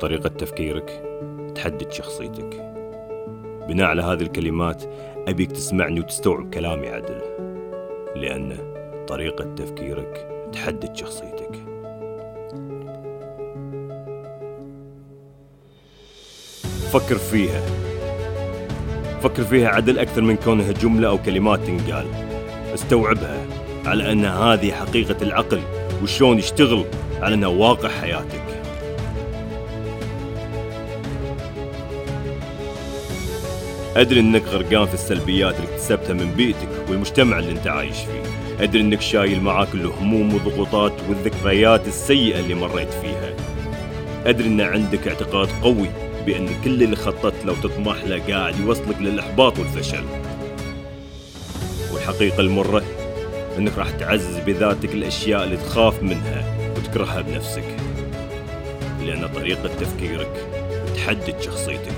طريقة تفكيرك تحدد شخصيتك. بناء على هذه الكلمات أبيك تسمعني وتستوعب كلامي عدل. لأن طريقة تفكيرك تحدد شخصيتك. فكر فيها. فكر فيها عدل أكثر من كونها جملة أو كلمات تنقال. استوعبها على أن هذه حقيقة العقل وشلون يشتغل على أنها واقع حياتك. أدري أنك غرقان في السلبيات اللي اكتسبتها من بيئتك والمجتمع اللي أنت عايش فيه. أدري أنك شايل معاك الهموم والضغوطات والذكريات السيئة اللي مريت فيها. أدري أن عندك اعتقاد قوي بأن كل اللي خططت له وتطمح له قاعد يوصلك للإحباط والفشل. والحقيقة المرة أنك راح تعزز بذاتك الأشياء اللي تخاف منها وتكرهها بنفسك. لأن طريقة تفكيرك تحدد شخصيتك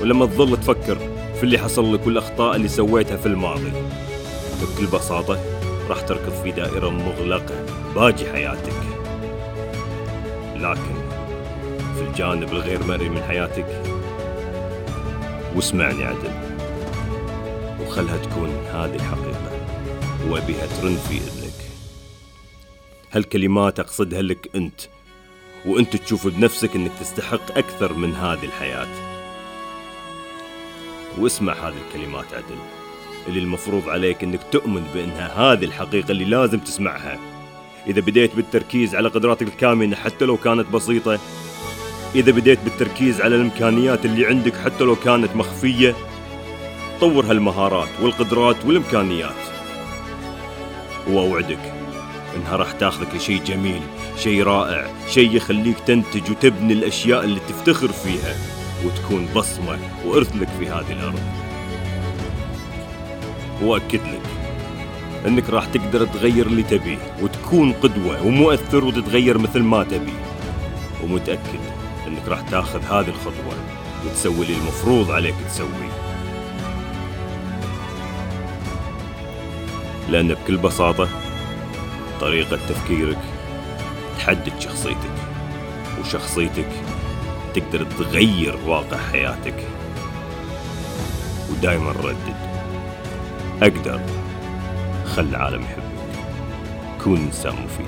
ولما تظل تفكر في اللي حصل لك والأخطاء اللي سويتها في الماضي بكل بساطة راح تركض في دائرة مغلقة باقي حياتك. لكن في الجانب الغير مرئي من حياتك واسمعني عدل وخلها تكون هذه الحقيقة وأبيها ترن في إذنك. هالكلمات أقصدها لك أنت وأنت تشوف بنفسك أنك تستحق أكثر من هذه الحياة. واسمع هذه الكلمات عدل. اللي المفروض عليك أنك تؤمن بأنها هذه الحقيقة اللي لازم تسمعها. إذا بديت بالتركيز على قدراتك الكامنة حتى لو كانت بسيطة إذا بديت بالتركيز على الإمكانيات اللي عندك حتى لو كانت مخفية طور هالمهارات والقدرات والإمكانيات. وأوعدك إنها راح تاخذك لشيء جميل شيء رائع شيء يخليك تنتج وتبني الأشياء اللي تفتخر فيها. وتكون بصمة وإرث لك في هذه الأرض. وأكد لك إنك راح تقدر تغير اللي تبيه وتكون قدوة ومؤثر وتتغير مثل ما تبي. ومتأكد إنك راح تأخذ هذه الخطوة وتسوي اللي المفروض عليك تسويه لأن بكل بساطة طريقة تفكيرك تحدد شخصيتك وشخصيتك تقدر تغير واقع حياتك. ودايما ردد. أقدر. خل العالم يحبك. كون إنسان مفيد.